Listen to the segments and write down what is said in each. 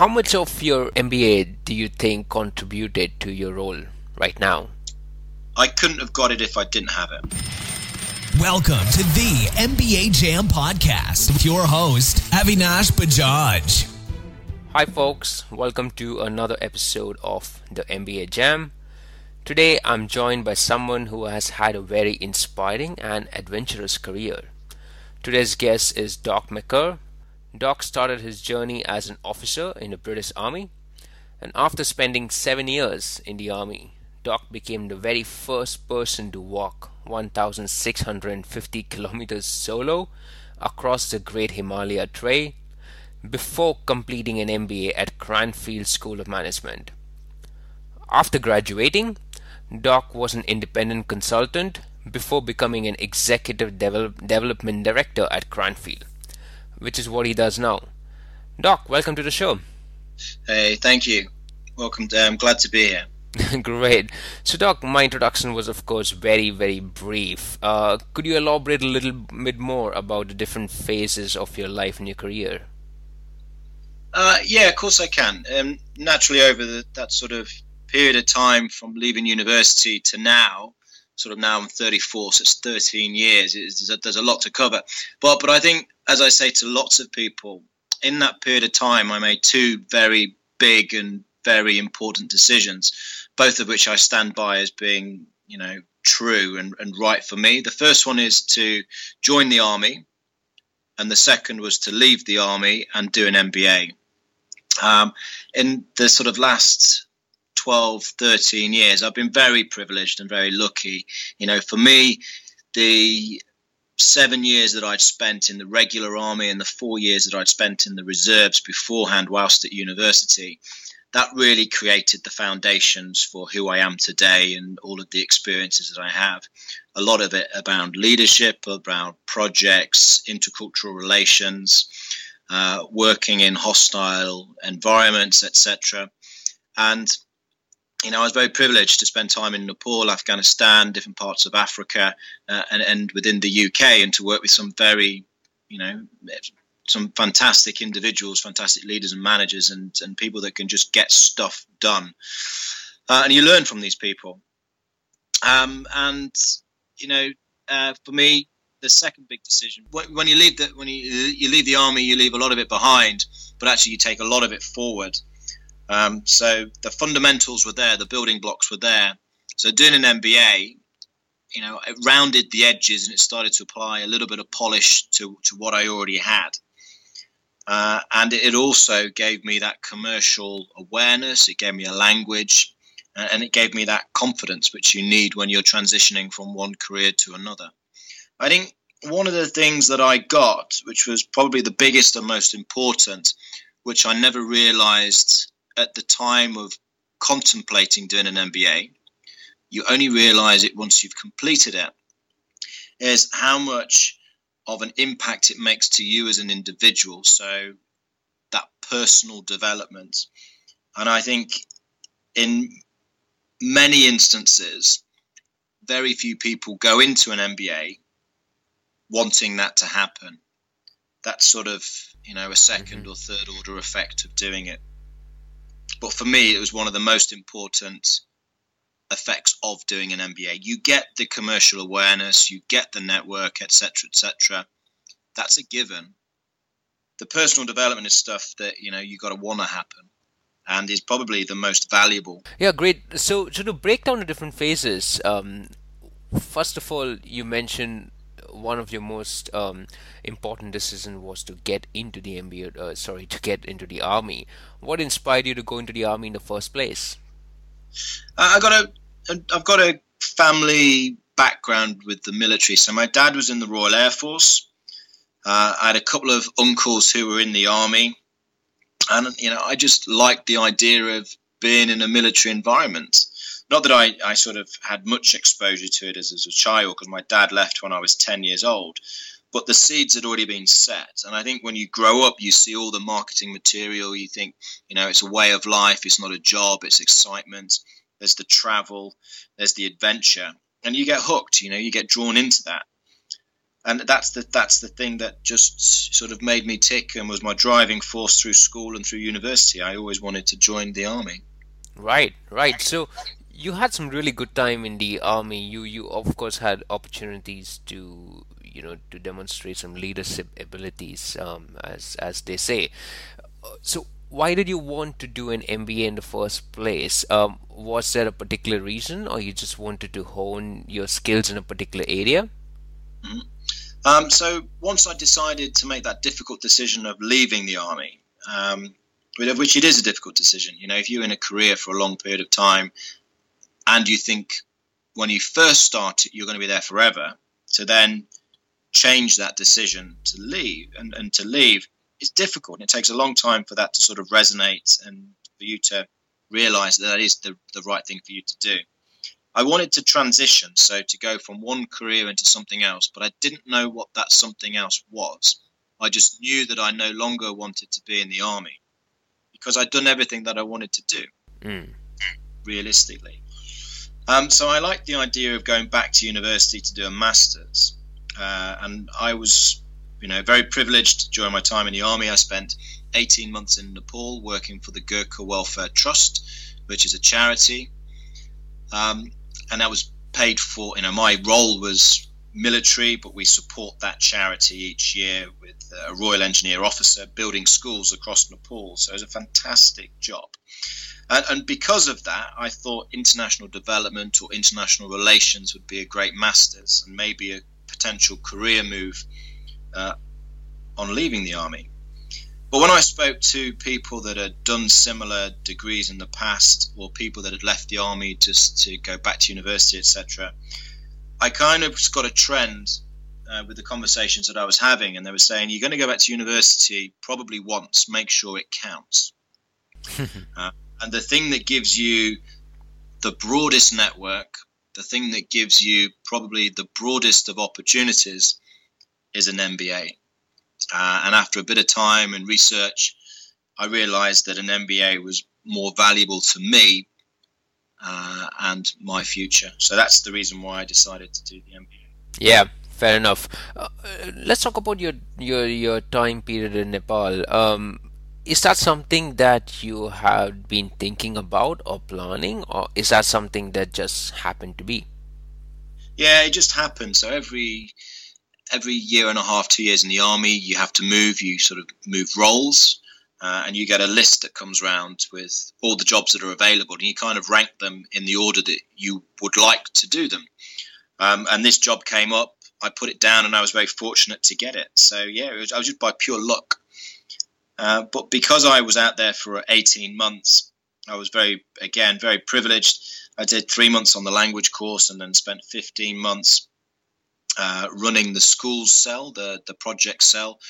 how much of your MBA do you think contributed to your role right now? I couldn't have got it if I didn't have it. Welcome to the MBA Jam podcast with your host, Avinash Bajaj. Hi, folks. Welcome to another episode of the MBA Jam. Today, I'm joined by someone who has had a very inspiring and adventurous career. Today's guest is Doc McKerr. Doc started his journey as an officer in the British Army, and after spending seven years in the Army, Doc became the very first person to walk 1,650 kilometers solo across the Great Himalaya Trail before completing an MBA at Cranfield School of Management. After graduating, Doc was an independent consultant before becoming an executive develop- development director at Cranfield, which is what he does now. Doc, welcome to the show. Hey, thank you. Welcome. To, I'm glad to be here. Great. So, Doc, my introduction was, of course, very, very brief. Uh, could you elaborate a little bit more about the different phases of your life and your career? Uh, yeah, of course I can. Um, naturally, over the, that sort of period of time from leaving university to now, sort of now I'm 34, so it's 13 years. It's, there's, a, there's a lot to cover. But but I think, as I say to lots of people, in that period of time, I made two very big and very important decisions, both of which I stand by as being, you know, true and, and right for me. The first one is to join the army, and the second was to leave the army and do an MBA. Um, in the sort of last 12, 13 years, I've been very privileged and very lucky. You know, for me, the seven years that I'd spent in the regular army and the four years that I'd spent in the reserves beforehand whilst at university, that really created the foundations for who I am today and all of the experiences that I have. A lot of it around leadership, around projects, intercultural relations, uh, working in hostile environments, etc. And you know, I was very privileged to spend time in Nepal, Afghanistan, different parts of Africa, uh, and, and within the UK, and to work with some very, you know, some fantastic individuals, fantastic leaders and managers, and, and people that can just get stuff done. Uh, and you learn from these people. Um, and you know, uh, for me, the second big decision when you leave the when you you leave the army, you leave a lot of it behind, but actually you take a lot of it forward. Um, so the fundamentals were there, the building blocks were there. So doing an MBA, you know, it rounded the edges and it started to apply a little bit of polish to to what I already had. Uh, and it also gave me that commercial awareness. It gave me a language, uh, and it gave me that confidence which you need when you're transitioning from one career to another. I think one of the things that I got, which was probably the biggest and most important, which I never realized at the time of contemplating doing an MBA, you only realize it once you've completed it, is how much of an impact it makes to you as an individual. So that personal development. And I think in many instances, very few people go into an MBA wanting that to happen. That's sort of, you know, a 2nd mm-hmm. or third order effect of doing it. But for me, it was one of the most important effects of doing an MBA. You get the commercial awareness, you get the network, etc., etc. That's a given. The personal development is stuff that you know you got to want to happen, and is probably the most valuable. Yeah, great. So, so to break down the different phases, um, first of all, you mentioned one of your most um, important decisions was to get into the MBA. Uh, sorry, to get into the army. What inspired you to go into the army in the first place? Uh, I got a, I've got a family background with the military. So my dad was in the Royal Air Force. Uh, I had a couple of uncles who were in the army, and you know, I just liked the idea of being in a military environment. Not that I, I sort of had much exposure to it as, as a child, because my dad left when I was 10 years old. But the seeds had already been set. And I think when you grow up, you see all the marketing material. You think, you know, it's a way of life, it's not a job, it's excitement. There's the travel, there's the adventure. And you get hooked, you know, you get drawn into that. and that's the that's the thing that just sort of made me tick and was my driving force through school and through university. I always wanted to join the army. Right, right. So you had some really good time in the army. You you of course had opportunities to you know to demonstrate some leadership abilities, um, as as they say. So why did you want to do an MBA in the first place? Um, was there a particular reason, or you just wanted to hone your skills in a particular area? Mm-hmm. Um, so once I decided to make that difficult decision of leaving the army, um, which it is a difficult decision. You know, if you're in a career for a long period of time, and you think when you first start you're going to be there forever, to then change that decision to leave and, and to leave it's difficult and it takes a long time for that to sort of resonate and for you to realize that that is the, the right thing for you to do. I wanted to transition, so to go from one career into something else, but I didn't know what that something else was. I just knew that I no longer wanted to be in the army because I'd done everything that I wanted to do, mm. realistically. Um, so I liked the idea of going back to university to do a master's, uh, and I was you know, very privileged during my time in the army. I spent 18 months in Nepal working for the Gurkha Welfare Trust, which is a charity. Um, and that was paid for, you know, my role was military, but we support that charity each year with a Royal Engineer officer building schools across Nepal. So it's a fantastic job. And, and because of that, I thought international development or international relations would be a great master's and maybe a potential career move uh, on leaving the army. But when I spoke to people that had done similar degrees in the past, or people that had left the army just to go back to university, etc., I kind of got a trend uh, with the conversations that I was having, and they were saying, "You're going to go back to university probably once. Make sure it counts." uh, and the thing that gives you the broadest network, the thing that gives you probably the broadest of opportunities, is an MBA. Uh, and after a bit of time and research, I realized that an MBA was more valuable to me uh, and my future. So that's the reason why I decided to do the MBA. Yeah, fair enough. Uh, let's talk about your your your time period in Nepal. Um, is that something that you have been thinking about or planning, or is that something that just happened to be? Yeah, it just happened. So every every year and a half, two years in the army, you have to move. You sort of move roles, uh, and you get a list that comes around with all the jobs that are available, and you kind of rank them in the order that you would like to do them. Um, and this job came up. I put it down, and I was very fortunate to get it. So yeah, it was, I was just by pure luck. Uh, but because I was out there for 18 months, I was very, again, very privileged. I did three months on the language course and then spent 15 months uh, running the schools cell, the the project cell,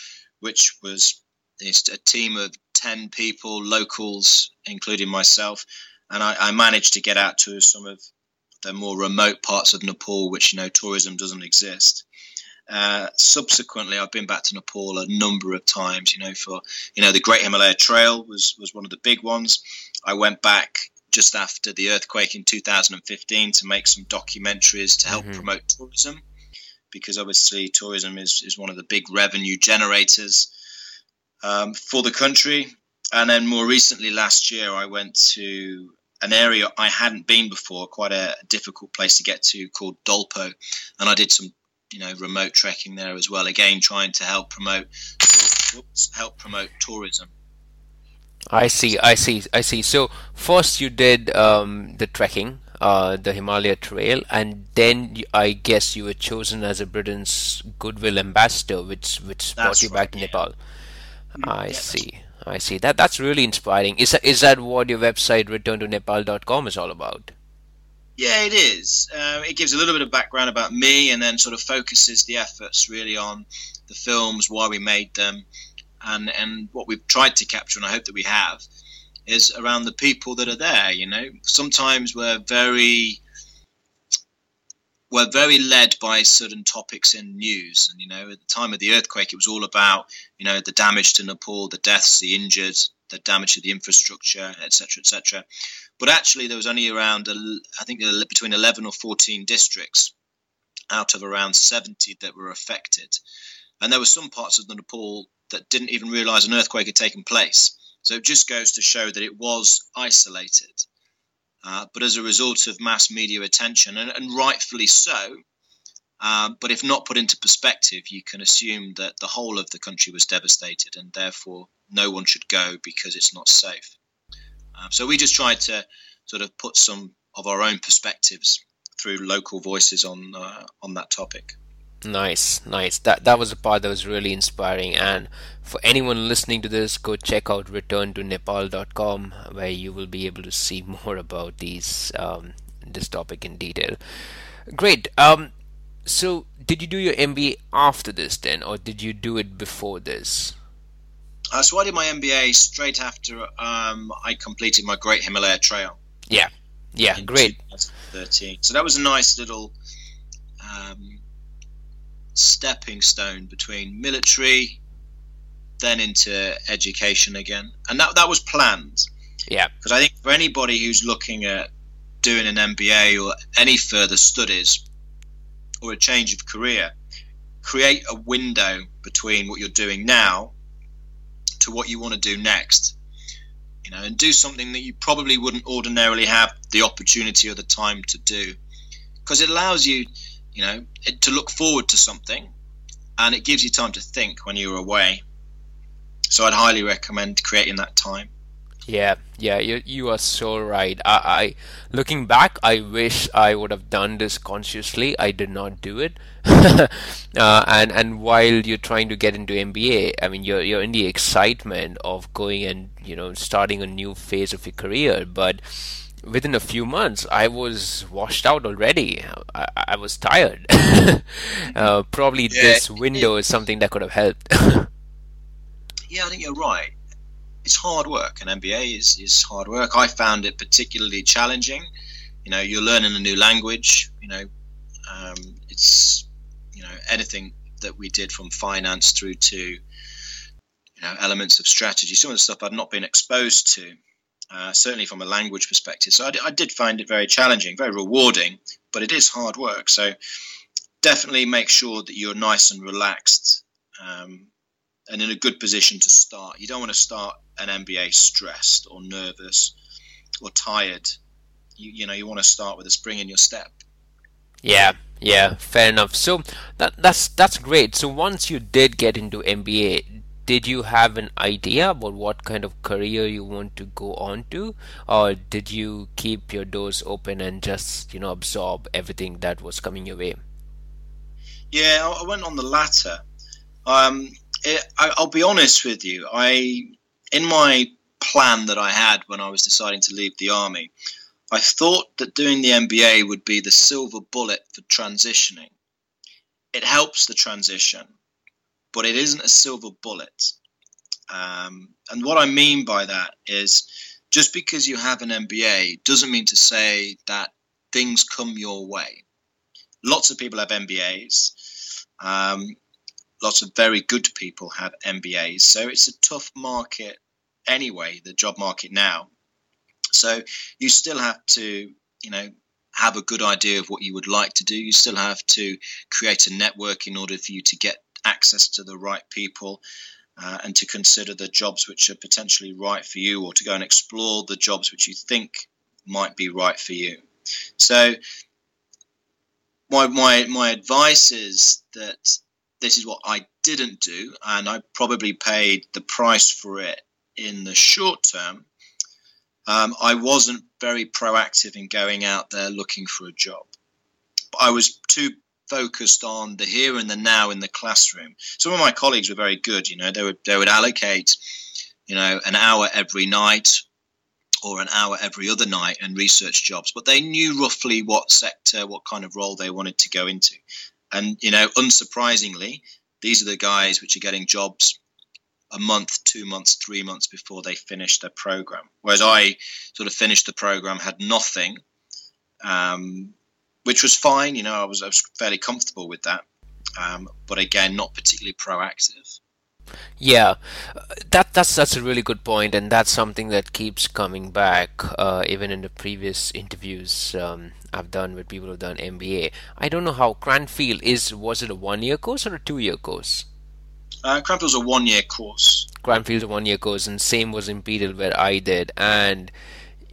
which was a team of ten people, locals, including myself, and I, I, managed to get out to some of the more remote parts of Nepal, which you know tourism doesn't exist. Uh, subsequently, I've been back to Nepal a number of times. You know, for you know the Great Himalaya Trail was was one of the big ones. I went back just after the earthquake in 2015 to make some documentaries to help mm-hmm. promote tourism because obviously tourism is, is one of the big revenue generators um, for the country. And then more recently, last year, I went to an area I hadn't been before, quite a difficult place to get to, called Dolpo, and I did some, you know, remote trekking there as well. Again, trying to help promote help promote tourism. I see, I see, I see. So first you did um, the trekking, uh, the Himalaya Trail, and then I guess you were chosen as a Britain's Goodwill Ambassador, which which that's brought you back to yeah. Nepal. Mm, I see. I see. That that's really inspiring. Is that, is that what your website returntonepal.com is all about? Yeah, it is. Um, it gives a little bit of background about me, and then sort of focuses the efforts really on the films, why we made them, and and what we've tried to capture, and I hope that we have is around the people that are there. You know, sometimes we're very we're very led by certain topics in news, and you know, at the time of the earthquake, it was all about you know the damage to Nepal, the deaths, the injured, the damage to the infrastructure, etc., etc. But actually, there was only around I think between eleven or fourteen districts, out of around 70 that were affected. And there were some parts of the Nepal that didn't even realize an earthquake had taken place. So it just goes to show that it was isolated. Uh, but as a result of mass media attention, and, and rightfully so, uh, but if not put into perspective, you can assume that the whole of the country was devastated and therefore no one should go because it's not safe. Uh, so we just tried to sort of put some of our own perspectives through local voices on uh, on that topic. Nice, nice. That that was a part that was really inspiring. And for anyone listening to this, go check out returntonepal.com where you will be able to see more about these um, this topic in detail. Great. Um, so did you do your MBA after this then, or did you do it before this? Uh, so I did my MBA straight after um, I completed my Great Himalaya Trail. Yeah, yeah, great. 2013. So that was a nice little um, stepping stone between military, then into education again, and that that was planned. Yeah, because I think for anybody who's looking at doing an MBA or any further studies or a change of career, create a window between what you're doing now to what you want to do next. You know and do something that you probably wouldn't ordinarily have the opportunity or the time to do. Because it allows you you know to look forward to something and it gives you time to think when you're away so i'd highly recommend creating that time yeah, yeah, you you are so right. I, I looking back, I wish I would have done this consciously. I did not do it. uh, and and while you're trying to get into MBA, I mean, you're you're in the excitement of going and you know starting a new phase of your career, but within a few months, I was washed out already. I, I was tired. uh, probably yeah, this window it, is something that could have helped. yeah, I think you're right it's hard work. An MBA is, is hard work. I found it particularly challenging. You know, you're learning a new language. You know, um, it's you know anything that we did from finance through to you know elements of strategy. Some of the stuff I'd not been exposed to, uh, certainly from a language perspective. So I, I did find it very challenging, very rewarding, but it is hard work. So definitely make sure that you're nice and relaxed. Um, and in a good position to start. You don't want to start an MBA stressed or nervous or tired. You, you know, you want to start with a spring in your step. Yeah, yeah, fair enough. So that that's that's great. So once you did get into MBA, did you have an idea about what kind of career you want to go on to, or did you keep your doors open and just you know absorb everything that was coming your way? Yeah, I went on the latter. Um, it, I, I'll be honest with you. I in my plan that I had when I was deciding to leave the army, I thought that doing the MBA would be the silver bullet for transitioning. It helps the transition, but it isn't a silver bullet. Um, and what I mean by that is just because you have an MBA doesn't mean to say that things come your way. Lots of people have MBAs. Um, lots of very good people have MBAs. So it's a tough market anyway, the job market now. So you still have to, you know, have a good idea of what you would like to do. You still have to create a network in order for you to get access to the right people uh, and to consider the jobs which are potentially right for you or to go and explore the jobs which you think might be right for you. So my, my, my advice is that this is what I didn't do, and I probably paid the price for it in the short term. Um, I wasn't very proactive in going out there looking for a job. I was too focused on the here and the now in the classroom. Some of my colleagues were very good. You know, they would they would allocate, you know, an hour every night or an hour every other night and research jobs, but they knew roughly what sector, what kind of role they wanted to go into. And you know, unsurprisingly, these are the guys which are getting jobs a month, two months, three months before they finish their program. Whereas I sort of finished the program, had nothing, um, which was fine. You know, I was I was fairly comfortable with that, um, but again, not particularly proactive. Yeah, that that's that's a really good point, and that's something that keeps coming back, uh, even in the previous interviews um, I've done with people who've done MBA. I don't know how Cranfield is. Was it a one-year course or a two-year course? Uh, Cranfield's a one-year course. Cranfield's a one-year course, and same was Imperial where I did, and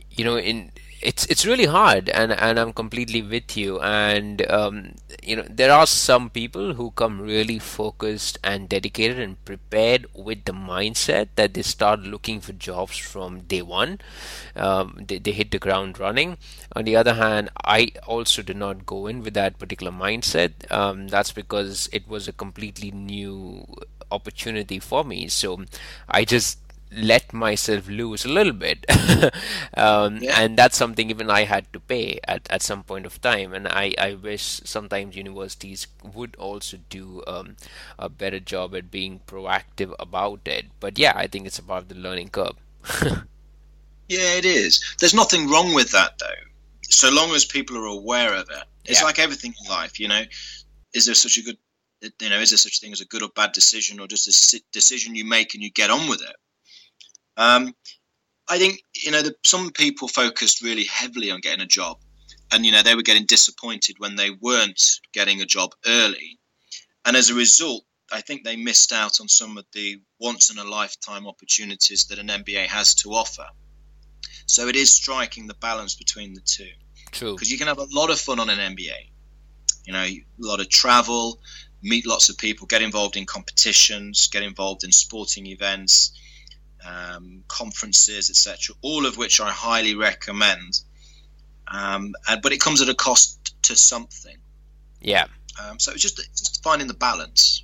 you know, in it's it's really hard and and I'm completely with you. And um, you know there are some people who come really focused and dedicated and prepared with the mindset that they start looking for jobs from day one. Um, they, they hit the ground running. On the other hand I also did not go in with that particular mindset. Um, that's because it was a completely new opportunity for me. So I just let myself lose a little bit. Um, yeah. and that's something even i had to pay at, at some point of time. And I, I wish sometimes universities would also do um, a better job at being proactive about it. But yeah i think it's about the learning curve. Yeah it is. There's nothing wrong with that though. So long as people are aware of it. It's yeah. like everything in life you know. Is there such a good you know is there such a thing as a good or bad decision or just a decision you make and you get on with it um, I think you know the, some people focused really heavily on getting a job, and you know they were getting disappointed when they weren't getting a job early, and as a result, I think they missed out on some of the once in a lifetime opportunities that an MBA has to offer. So it is striking the balance between the two. True. Because you can have a lot of fun on an MBA. You know, a lot of travel, meet lots of people, get involved in competitions, get involved in sporting events um, conferences, etc. All of which I highly recommend. Um, and, but it comes at a cost to something. Yeah. Um, so it's just it's just finding the balance.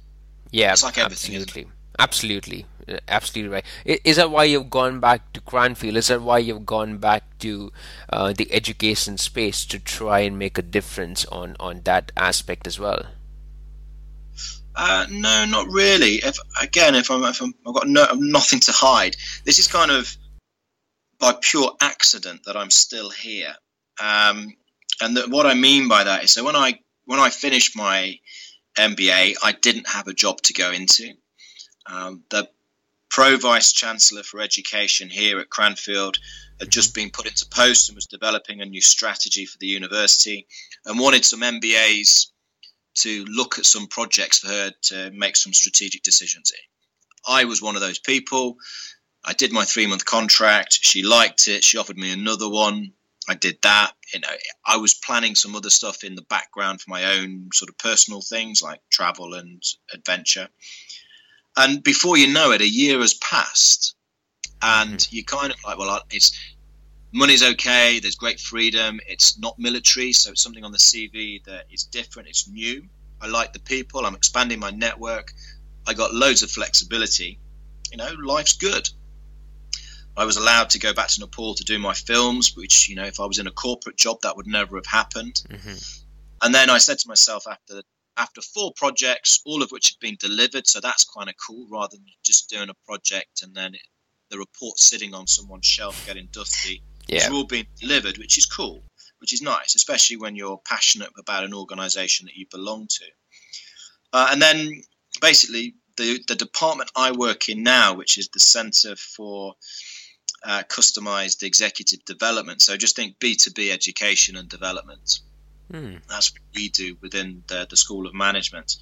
Yeah, it's like everything. Absolutely, absolutely, uh, absolutely right. Is that why you've gone back to Cranfield? Is that why you've gone back to uh, the education space to try and make a difference on on that aspect as well? Uh, no, not really. If again, if I'm, if I'm I've got no, nothing to hide. This is kind of by pure accident that I'm still here. Um, and the, what I mean by that is, so when I when I finished my MBA, I didn't have a job to go into. Um, the pro vice chancellor for education here at Cranfield had just been put into post and was developing a new strategy for the university and wanted some MBAs to look at some projects for her to make some strategic decisions in. I was one of those people. I did my three month contract. She liked it. She offered me another one. I did that. You know, I was planning some other stuff in the background for my own sort of personal things like travel and adventure. And before you know it, a year has passed, and mm-hmm. you kind of like, well, it's money's okay. There's great freedom. It's not military, so it's something on the CV that is different. It's new. I like the people. I'm expanding my network. I got loads of flexibility. You know, life's good. I was allowed to go back to Nepal to do my films, which you know, if I was in a corporate job, that would never have happened. Mm-hmm. And then I said to myself after after four projects, all of which have been delivered, so that's kind of cool, rather than just doing a project and then it, the report sitting on someone's shelf getting dusty yeah. all being delivered, which is cool, which is nice, especially when you're passionate about an organisation that you belong to. Uh, and then basically, the, the department I work in now, which is the Centre for uh, Customized Executive Development. So just think B2B education and development. Hmm. That's what we do within the, the School of Management.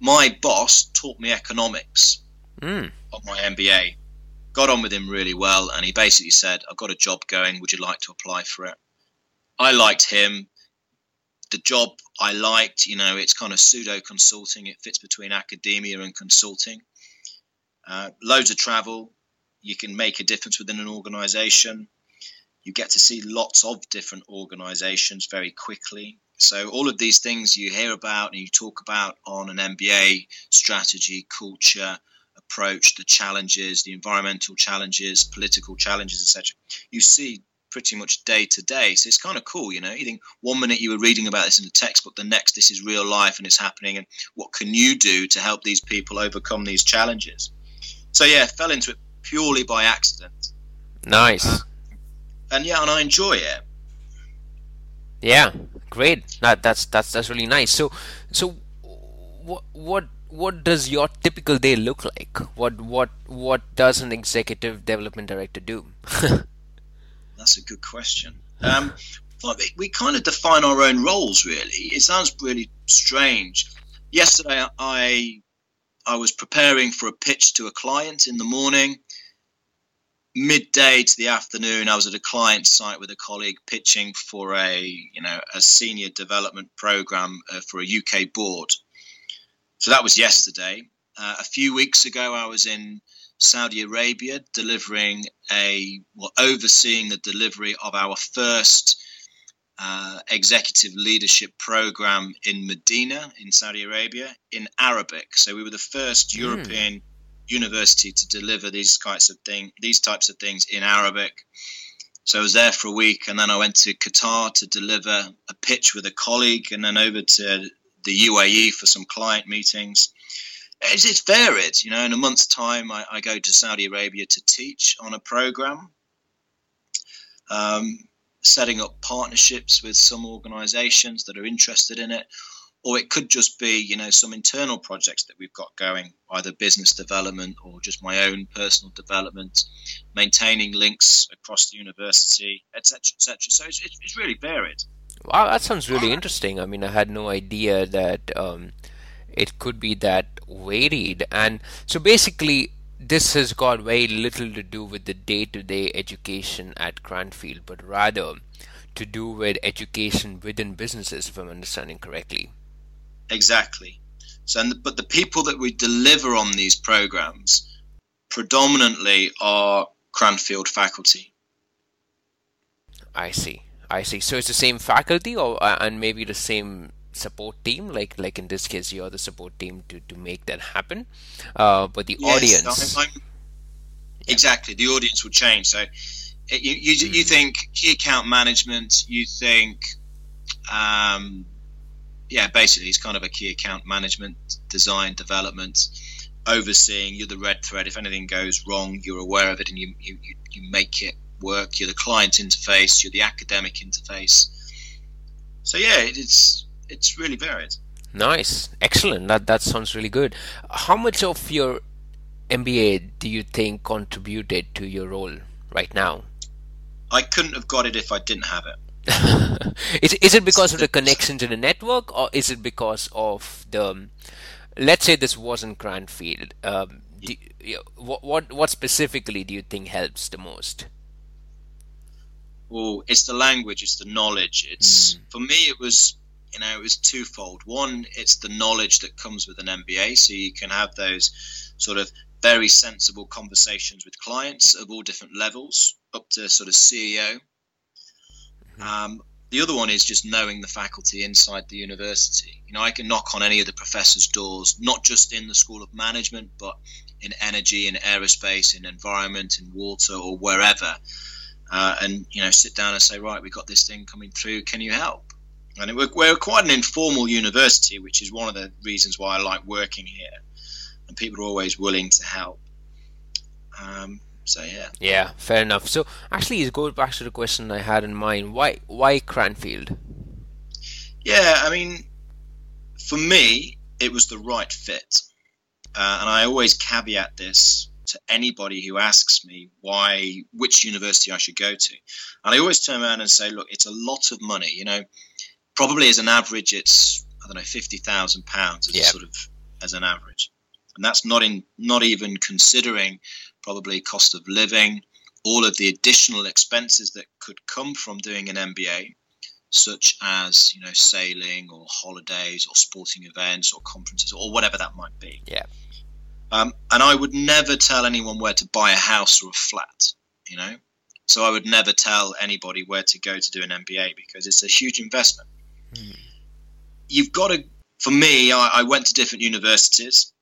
My boss taught me economics mm. of my MBA got on with him really well, and he basically said, "I've got a job going. Would you like to apply for it?" I liked him. The job I liked, you know, it's kind of pseudo consulting. It fits between academia and consulting. Uh, loads of travel. You can make a difference within an organization. You get to see lots of different organizations very quickly. So, all of these things you hear about and you talk about on an MBA strategy, culture, approach, the challenges, the environmental challenges, political challenges, etc. You see pretty much day to day. So it's kind of cool, you know. You think one minute you were reading about this in a textbook, the next this is real life and it's happening, and what can you do to help these people overcome these challenges? So yeah, fell into it purely by accident. Nice. And yeah, and I enjoy it. Yeah, great. That that's that's that's really nice. So so what what what does your typical day look like? What what what does an executive development director do? That's a good question. Um, well, we kind of define our own roles. Really, it sounds really strange. Yesterday, I I was preparing for a pitch to a client in the morning. Midday to the afternoon, I was at a client site with a colleague pitching for a you know a senior development program uh, for a UK board. So that was yesterday. Uh, a few weeks ago, I was in Saudi Arabia delivering a well, overseeing the delivery of our first uh, executive leadership program in Medina, in Saudi Arabia, in Arabic. So we were the first mm. European university to deliver these types of thing, these types of things in Arabic. So I was there for a week, and then I went to Qatar to deliver a pitch with a colleague, and then over to the UAE for some client meetings. It's, it's varied, you know. In a month's time, I, I, go to Saudi Arabia to teach on a program. Um, setting up partnerships with some organizations that are interested in it or it could just be you know some internal projects that we've got going either business development or just my own personal development maintaining links across the university etc etc so it's, it's really varied wow that sounds really interesting i mean i had no idea that um, it could be that varied and so basically this has got very little to do with the day-to-day education at Cranfield, but rather to do with education within businesses, if I'm understanding correctly. Exactly. So, but the people that we deliver on these programs predominantly are Cranfield faculty. I see. I see. So it's the same faculty, or uh, and maybe the same support team? Like like in this case you're the support team to to make that happen. Uh, but the yes, audience I'm, I'm, exactly. The audience will change. So you you, mm. you think key account management you think um, yeah basically it's kind of a key account management design development overseeing you're the red thread. If anything goes wrong you're aware of it and you you, you make it work you're the client interface you're the academic interface so yeah it's it's really varied. Nice, excellent. That that sounds really good. How much of your MBA do you think contributed to your role right now? I couldn't have got it if I didn't have it. is is it because of the connection to the network, or is it because of the? Let's say this wasn't Cranfield. Um, do, what what what specifically do you think helps the most? Well, it's the language, it's the knowledge. It's mm. for me, it was you know, it was twofold. One, it's the knowledge that comes with an MBA, so you can have those sort of very sensible conversations with clients of all different levels, up to sort of CEO. Mm-hmm. Um, the other one is just knowing the faculty inside the university. You know, I can knock on any of the professors' doors, not just in the School of Management, but in energy, in aerospace, in environment, in water, or wherever, uh, and you know, sit down and say, right, we've got this thing coming through. Can you help? And we're, we're quite an informal university, which is one of the reasons why I like working here. And people are always willing to help. Um, so yeah. Yeah, fair enough. So actually, it goes back to the question I had in mind. Why why Cranfield? Yeah, I mean, for me, it was the right fit, uh, and I always caveat this to anybody who asks me why which university I should go to, and I always turn around and say, look, it's a lot of money. You know, probably as an average, it's I don't know fifty thousand pounds as sort of as an average, and that's not in not even considering probably cost of living, all of the additional expenses that could come from doing an MBA, such as you know sailing or holidays or sporting events or conferences or whatever that might be. Yeah. Um, and I would never tell anyone where to buy a house or a flat. You know, so I would never tell anybody where to go to do an MBA because it's a huge investment. You've got to, for me, I, I, went to different universities.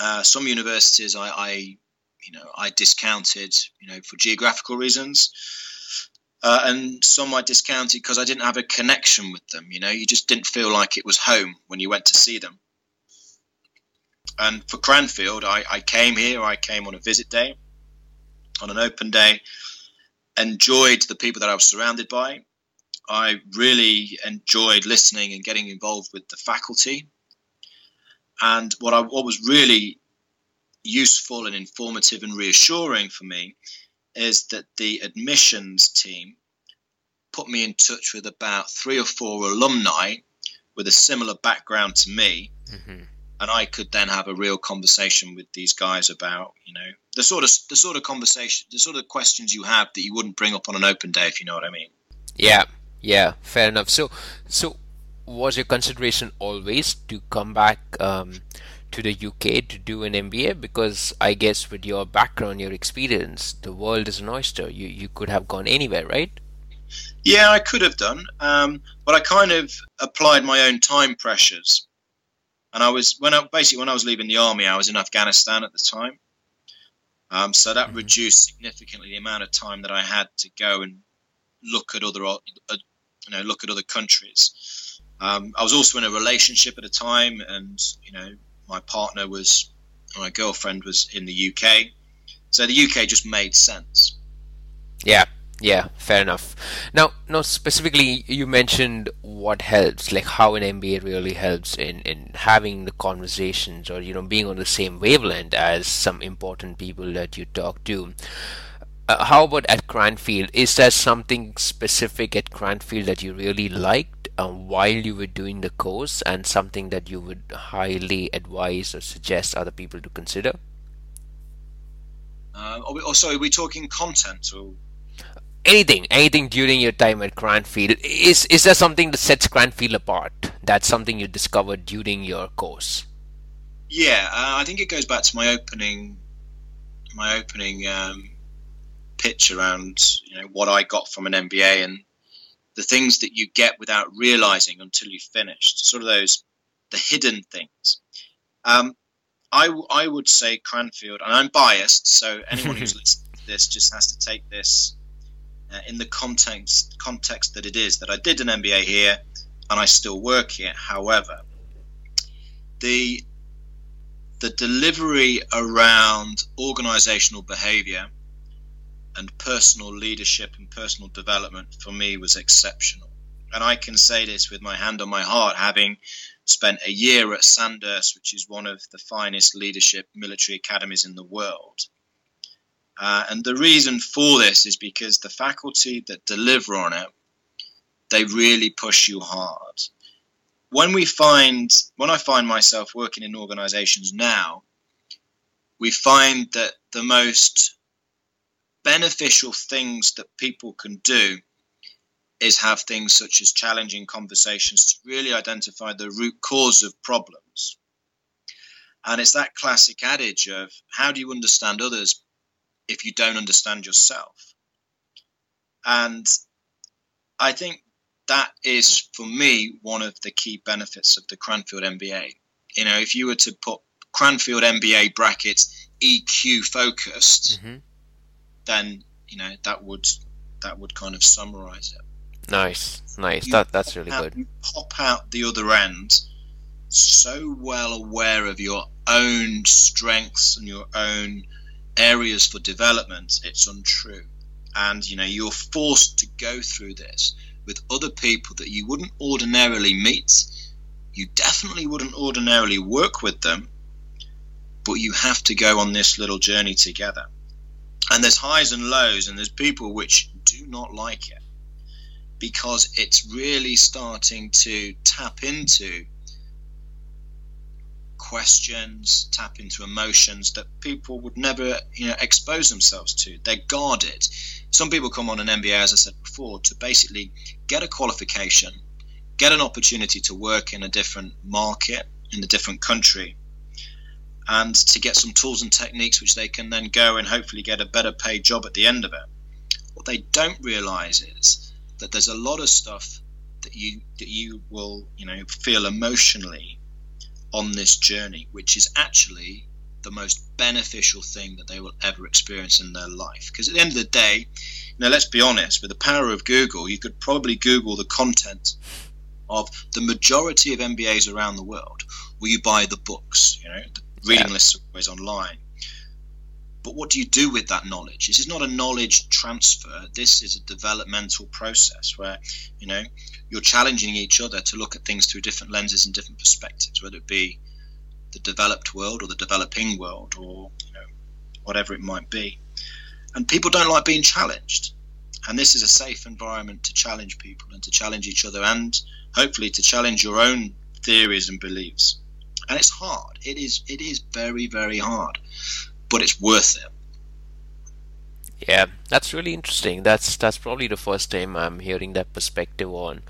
Uh, some universities I, I, you know, I discounted, you know, for geographical reasons. Uh, and some I discounted because I didn't have a connection with them. You know, you just didn't feel like it was home when you went to see them. And for Cranfield, I, I came here. I came on a visit day, on an open day, enjoyed the people that I was surrounded by, I really enjoyed listening and getting involved with the faculty. And what I what was really useful and informative and reassuring for me is that the admissions team put me in touch with about three or four alumni with a similar background to me. Mm-hmm. And I could then have a real conversation with these guys about, you know, the sort of the sort of conversation, the sort of questions you have that you wouldn't bring up on an open day, if you know what I mean. Yeah, yeah, fair enough. So, so was your consideration always to come back um, to the UK to do an MBA? Because I guess with your background, your experience, the world is an oyster. You you could have gone anywhere, right? Yeah, I could have done, um, but I kind of applied my own time pressures. And I was when I basically when I was leaving the army, I was in Afghanistan at the time. Um, so that mm-hmm. reduced significantly the amount of time that I had to go and look at other, uh, you know, look at other countries. Um, I was also in a relationship at the time, and you know, my partner was, my girlfriend was in the UK, so the UK just made sense. Yeah, yeah, fair enough. Now, now specifically, you mentioned what helps, like how an MBA really helps in in having the conversations, or you know, being on the same wavelength as some important people that you talk to. Uh, how about at Cranfield? Is there something specific at Cranfield that you really liked uh, while you were doing the course, and something that you would highly advise or suggest other people to consider? Uh, oh, sorry, are we talking content or? Anything, anything during your time at Cranfield, is is there something that sets Cranfield apart? That's something you discovered during your course. Yeah, uh, I think it goes back to my opening, my opening um, pitch around you know what I got from an MBA and the things that you get without realizing until you've finished. Sort of those the hidden things. Um, I, I would say Cranfield, and I'm biased, so anyone who's listening to this just has to take this uh, in the context context that it is that I did an MBA here and I still work here. However, the the delivery around organizational behavior and personal leadership and personal development for me was exceptional. And I can say this with my hand on my heart, having spent a year at Sandhurst, which is one of the finest leadership military academies in the world. Uh, and the reason for this is because the faculty that deliver on it, they really push you hard. When we find, when I find myself working in organizations now, we find that the most beneficial things that people can do is have things such as challenging conversations to really identify the root cause of problems. And it's that classic adage of how do you understand others if you don't understand yourself. And I think that is, for me, one of the key benefits of the Cranfield MBA. You know, if you were to put Cranfield MBA brackets EQ focused, mm-hmm. then you know that would that would kind of summarize it. Nice, nice. You that that's really out, good. pop out the other end, so well aware of your own strengths and your own areas for development, it's untrue. And you know, you're forced to go through this with other people that you wouldn't ordinarily meet. You definitely wouldn't ordinarily work with them, but you have to go on this little journey together. And there's highs and lows, and there's people which do not like it because it's really starting to tap into questions, tap into emotions that people would never, you know, expose themselves to. They're guarded. Some people come on an MBA, as I said before, to basically get a qualification, get an opportunity to work in a different market, in a different country, and to get some tools and techniques which they can then go and hopefully get a better paid job at the end of it. What they don't realize is that there's a lot of stuff that you that you will, you know, feel emotionally on this journey, which is actually the most beneficial thing that they will ever experience in their life. Because at the end of the day, you know, let's be honest, with the power of Google, you could probably Google the content of the majority of MBAs around the world, where you buy the books. You know, the reading yeah. lists are always online. But what do you do with that knowledge? This is not a knowledge transfer. This is a developmental process where, you know, you're challenging each other to look at things through different lenses and different perspectives, whether it be the developed world or the developing world or you know whatever it might be. And people don't like being challenged. And this is a safe environment to challenge people and to challenge each other and hopefully to challenge your own theories and beliefs. And it's hard. It is it is very, very hard. But it's worth it. Yeah, that's really interesting. That's that's probably the first time I'm hearing that perspective on,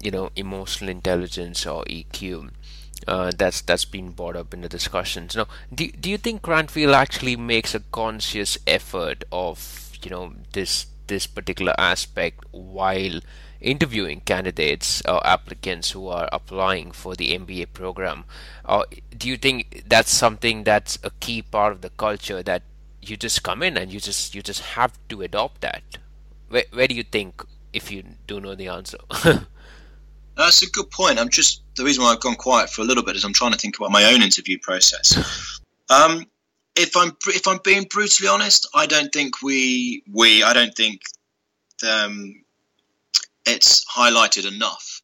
you know, emotional intelligence or EQ. Uh, that's that's been brought up in the discussions. Now, do do you think Cranfield actually makes a conscious effort of you know this this particular aspect while interviewing candidates or applicants who are applying for the MBA program? Or do you think that's something that's a key part of the culture that you just come in and you just you just have to adopt that? Where where do you think if you do know the answer? That's a good point. I'm just the reason why I've gone quiet for a little bit is I'm trying to think about my own interview process. Um, if I'm if I'm being brutally honest, I don't think we we I don't think um, it's highlighted enough.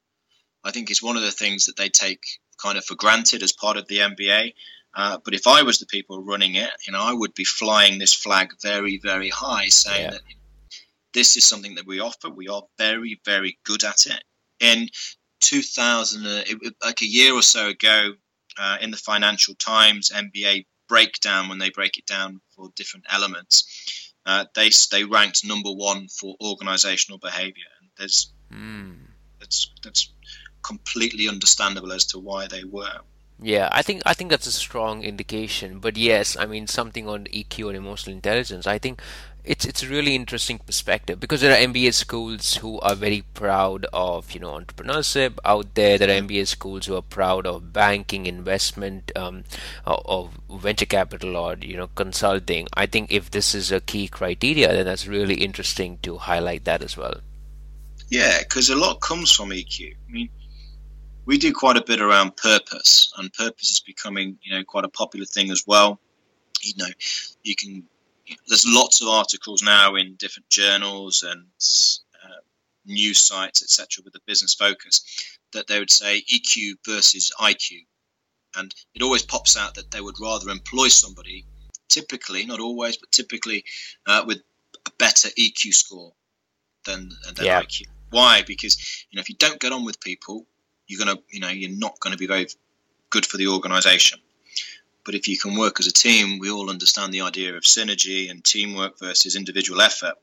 I think it's one of the things that they take kind of for granted as part of the MBA. Uh, but if I was the people running it, you know, I would be flying this flag very, very high, saying yeah. that this is something that we offer. We are very, very good at it. In 2000, uh, it, like a year or so ago, uh, in the Financial Times MBA breakdown, when they break it down for different elements, uh, they they ranked number one for organizational behavior. And there's mm. that's that's completely understandable as to why they were. Yeah, I think I think that's a strong indication. But yes, I mean something on EQ and emotional intelligence. I think it's it's a really interesting perspective because there are MBA schools who are very proud of you know entrepreneurship out there. There are MBA schools who are proud of banking, investment, um, of venture capital, or you know consulting. I think if this is a key criteria, then that's really interesting to highlight that as well. Yeah, because a lot comes from EQ. I mean, we do quite a bit around purpose, and purpose is becoming you know quite a popular thing as well. You know, you can there's lots of articles now in different journals and uh, news sites, etc., with a business focus that they would say EQ versus IQ, and it always pops out that they would rather employ somebody, typically, not always, but typically, uh, with a better EQ score than than yeah. IQ. Why? Because you know if you don't get on with people, you're gonna you know you're not going to be very good for the organisation. But if you can work as a team, we all understand the idea of synergy and teamwork versus individual effort,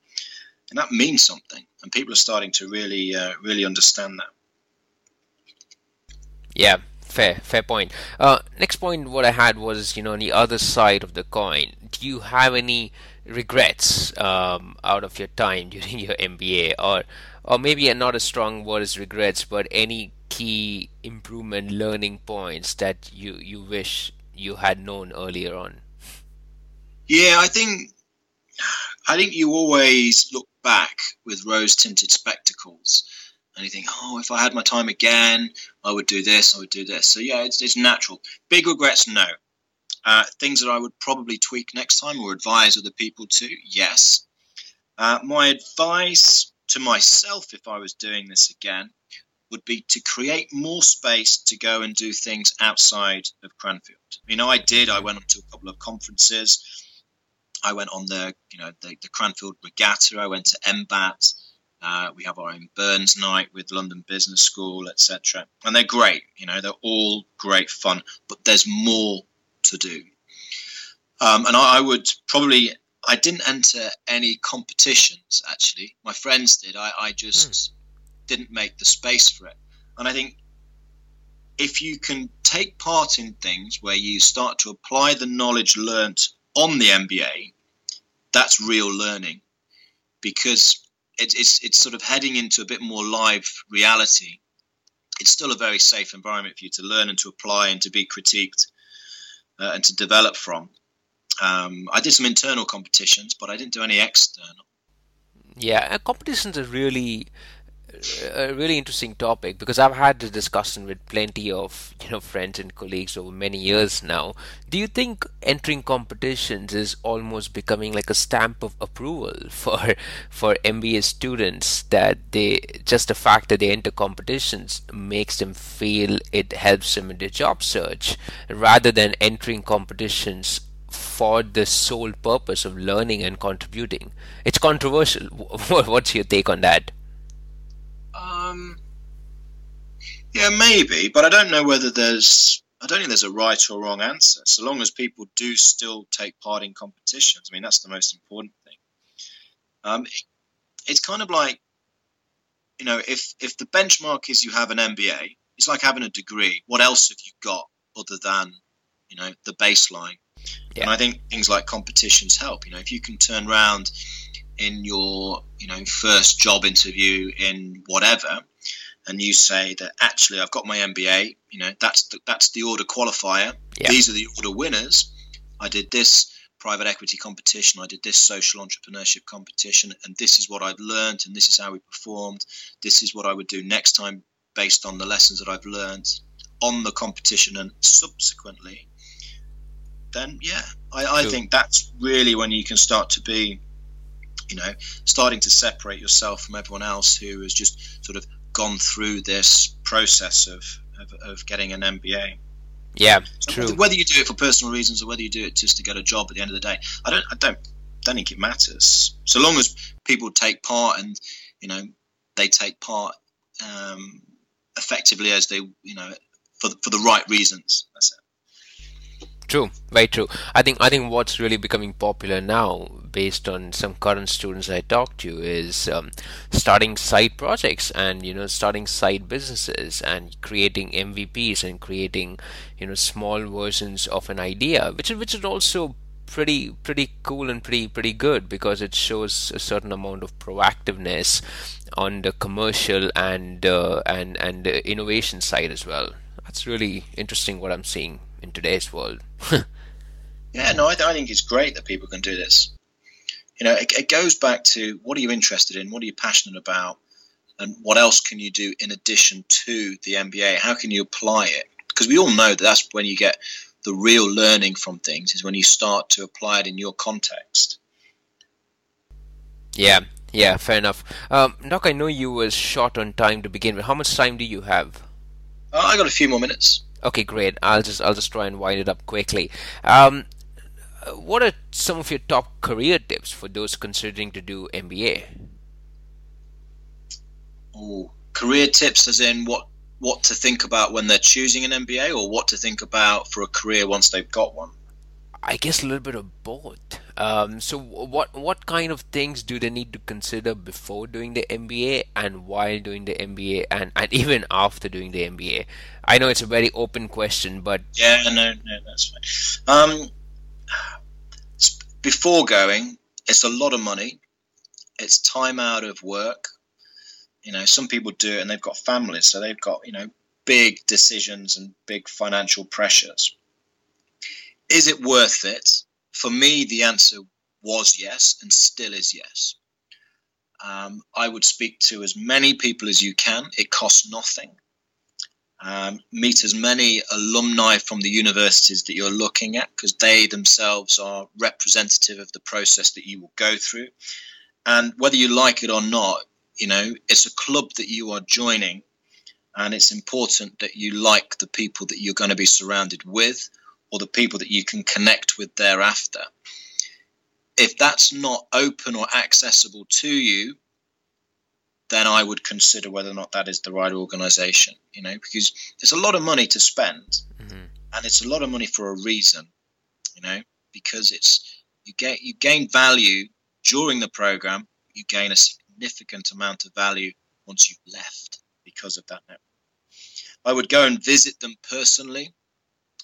and that means something. And people are starting to really, uh, really understand that. Yeah, fair, fair point. Uh, next point, what I had was, you know, on the other side of the coin. Do you have any regrets um, out of your time during your MBA, or, or maybe not a strong word as regrets, but any key improvement learning points that you you wish you had known earlier on? Yeah, I think I think you always look back with rose tinted spectacles and you think, oh, if I had my time again, I would do this, I would do this. So yeah, it's, it's natural. Big regrets, no. Uh, things that I would probably tweak next time or advise other people to, yes. Uh, my advice to myself, if I was doing this again, would be to create more space to go and do things outside of Cranfield. You know, I did. I went to a couple of conferences. I went on the, you know, the, the Cranfield Regatta. I went to MBAT. Uh, we have our own Burns night with London Business School, etc. And they're great. You know, they're all great fun. But there's more to do. Um, and I, I would probably I didn't enter any competitions actually. My friends did. I, I just mm didn't make the space for it. And I think if you can take part in things where you start to apply the knowledge learnt on the MBA, that's real learning because it, it's it's sort of heading into a bit more live reality. It's still a very safe environment for you to learn and to apply and to be critiqued uh, and to develop from. Um, I did some internal competitions, but I didn't do any external. Yeah, competitions are really a really interesting topic because I've had this discussion with plenty of you know friends and colleagues over many years now. Do you think entering competitions is almost becoming like a stamp of approval for for MBA students that they just the fact that they enter competitions makes them feel it helps them in their job search rather than entering competitions for the sole purpose of learning and contributing. It's controversial. What's your take on that? Um, yeah, maybe, but I don't know whether there's. I don't think there's a right or wrong answer. So long as people do still take part in competitions, I mean that's the most important thing. Um, it, it's kind of like, you know, if if the benchmark is you have an MBA, it's like having a degree. What else have you got other than, you know, the baseline? Yeah. And I think things like competitions help. You know, if you can turn around in your you know first job interview in whatever and you say that actually I've got my MBA, you know, that's the, that's the order qualifier. Yeah. These are the order winners. I did this private equity competition, I did this social entrepreneurship competition, and this is what I've learned, and this is how we performed. This is what I would do next time based on the lessons that I've learned on the competition and subsequently. Then, yeah, I, I think that's really when you can start to be you know, starting to separate yourself from everyone else who has just sort of gone through this process of, of, of getting an MBA. Yeah, so true. Whether you do it for personal reasons or whether you do it just to get a job at the end of the day, I don't, I don't, don't think it matters. So long as people take part and you know they take part um, effectively as they, you know, for the, for the right reasons. That's it. True, very true. I think I think what's really becoming popular now, based on some current students I talk to, is um, starting side projects and you know starting side businesses and creating MVPs and creating you know small versions of an idea, which is which is also pretty pretty cool and pretty pretty good because it shows a certain amount of proactiveness on the commercial and uh, and and innovation side as well. That's really interesting what I'm seeing in today's world. yeah, no, I, I, think it's great that people can do this. You know, it, it goes back to what are you interested in, what are you passionate about, and what else can you do in addition to the MBA? How can you apply it? Because we all know that that's when you get the real learning from things is when you start to apply it in your context. Yeah, yeah, fair enough. Um, Doc, I know you were short on time to begin with. How much time do you have? Uh, I got a few more minutes. Okay, great. I'll just I'll just try and wind it up quickly. Um, what are some of your top career tips for those considering to do MBA? Oh, career tips as in what what to think about when they're choosing an MBA, or what to think about for a career once they've got one. I guess a little bit of both. Um, so, what what kind of things do they need to consider before doing the MBA and while doing the MBA and, and even after doing the MBA? I know it's a very open question, but yeah, no, no, that's fine. Um, before going, it's a lot of money. It's time out of work. You know, some people do it and they've got families, so they've got you know big decisions and big financial pressures is it worth it? For me, the answer was yes and still is yes. Um, I would speak to as many people as you can. It costs nothing. Um, meet as many alumni from the universities that you're looking at because they themselves are representative of the process that you will go through. And whether you like it or not, you know, it's a club that you are joining, and it's important that you like the people that you're going to be surrounded with or the people that you can connect with thereafter. If that's not open or accessible to you, then I would consider whether or not that is the right organization, you know, because there's a lot of money to spend mm-hmm. and it's a lot of money for a reason, you know, because it's you get you gain value during the program, you gain a significant amount of value once you've left because of that network. I would go and visit them personally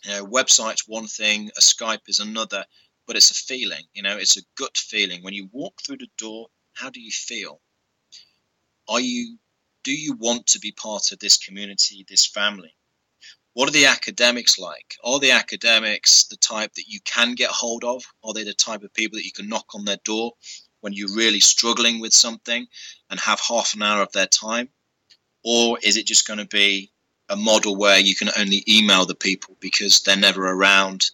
you know, website's one thing, a Skype is another, but it's a feeling. You know, it's a gut feeling. When you walk through the door, how do you feel? Are you do you want to be part of this community, this family? What are the academics like? Are the academics the type that you can get hold of? Are they the type of people that you can knock on their door? when you're really struggling with something and have half an hour of their time? Or is it just going to be a model where you can only email the people because they're never around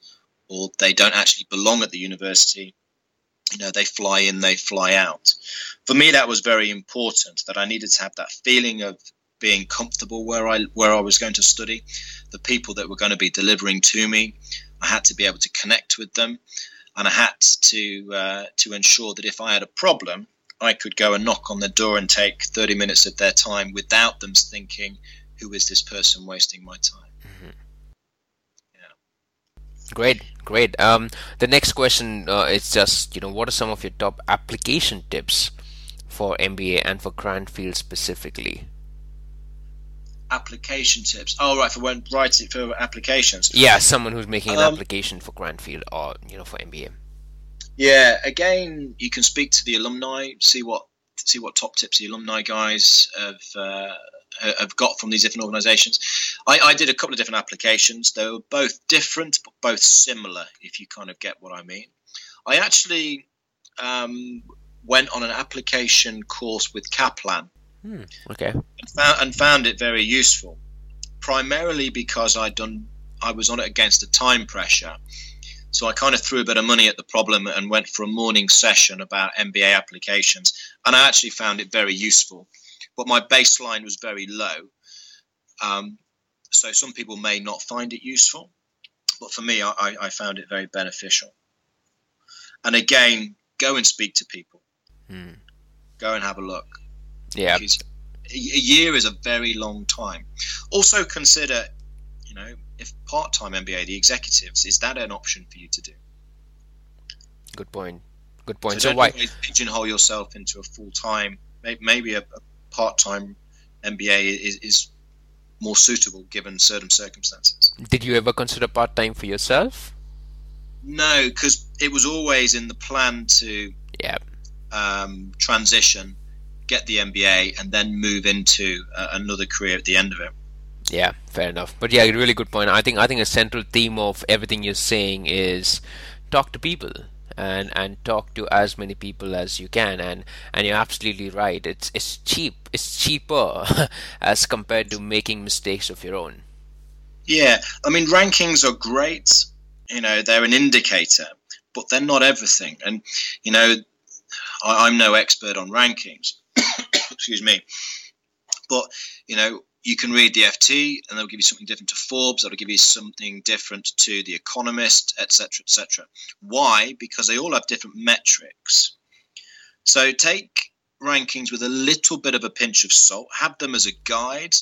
or they don't actually belong at the university? You know, they fly in, they fly out. For me, that was very important that I needed to have that feeling of being comfortable where I where I was going to study, the people that were going to be delivering to me. I had to be able to connect with them, and I had to uh, to ensure that if I had a problem, I could go and knock on the door and take 30 minutes of their time without them thinking, "Who is this person wasting my time?" Great, great. Um, the next question uh, is just you know what are some of your top application tips for MBA and for Cranfield specifically? application tips. Oh, right, for when writing for applications. Yeah, someone who's making an um, application for Cranfield or you know for MBA. Yeah, again, you can speak to the alumni, see what see what top tips the alumni guys have uh, have got from these different organisations. I, I, did a couple of different applications. They were both different, but both similar. If you kind of get what I mean. I actually um, went on an application course with Kaplan Hmm, okay. And found, and found it very useful, primarily because I'd done I was on it against a time pressure. So I kind of threw a bit of money at the problem and went for a morning session about MBA applications, and I actually found it very useful. But my baseline was very low, um, so some people may not find it useful, but for me, I, I found it very beneficial. And again, go and speak to people. Hmm. Go and have a look. Yeah. A year is a very long time. Also consider, you know, if part-time MBA, the executives, is that an option for you to do? Good point. Good point. So, so why pigeonhole yourself into a full-time? Maybe a, a part-time MBA is, is more suitable given certain circumstances. Did you ever consider part-time for yourself? No, because it was always in the plan to yeah um, transition get the MBA, and then move into uh, another career at the end of it. Yeah, fair enough. But yeah, really good point. I think I think a central theme of everything you're saying is talk to people and and talk to as many people as you can. And and you're absolutely right. It's it's cheap it's cheaper as compared to making mistakes of your own. Yeah i mean rankings are great you know they're an indicator but they're not everything. And you know I, i'm no expert on rankings excuse me. But you know, you can read the FT, and they'll give you something different to Forbes. That'll give you something different to the Economist, etc., etc. Why? Because they all have different metrics. So take rankings with a little bit of a pinch of salt. Have them as a guide,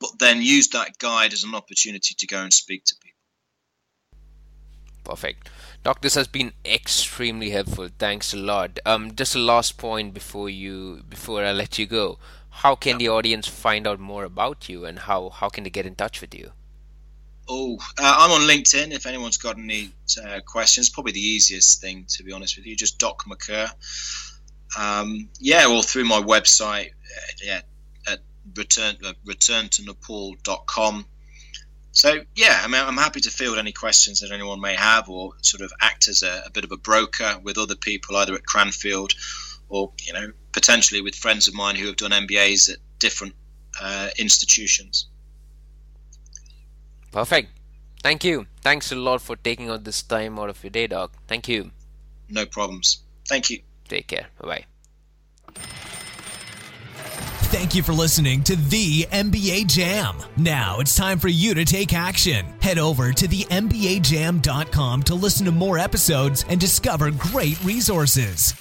but then use that guide as an opportunity to go and speak to people. Perfect. Doc, this has been extremely helpful. Thanks a lot. Um, just a last point before you before I let you go. How can the audience find out more about you, and how how can they get in touch with you? Oh, uh, I'm on LinkedIn. If anyone's got any uh, questions, probably the easiest thing to be honest with you. Just Doc McKerr. Um, yeah, or through my website. Uh, yeah, at return uh, return to nepal.com so yeah, I mean, I'm happy to field any questions that anyone may have, or sort of act as a, a bit of a broker with other people, either at Cranfield or you know potentially with friends of mine who have done MBAs at different uh, institutions. Perfect. Thank you. Thanks a lot for taking out this time out of your day, Doc. Thank you. No problems. Thank you. Take care. Bye bye. Thank you for listening to the MBA Jam. Now it's time for you to take action. Head over to the MBAJam.com to listen to more episodes and discover great resources.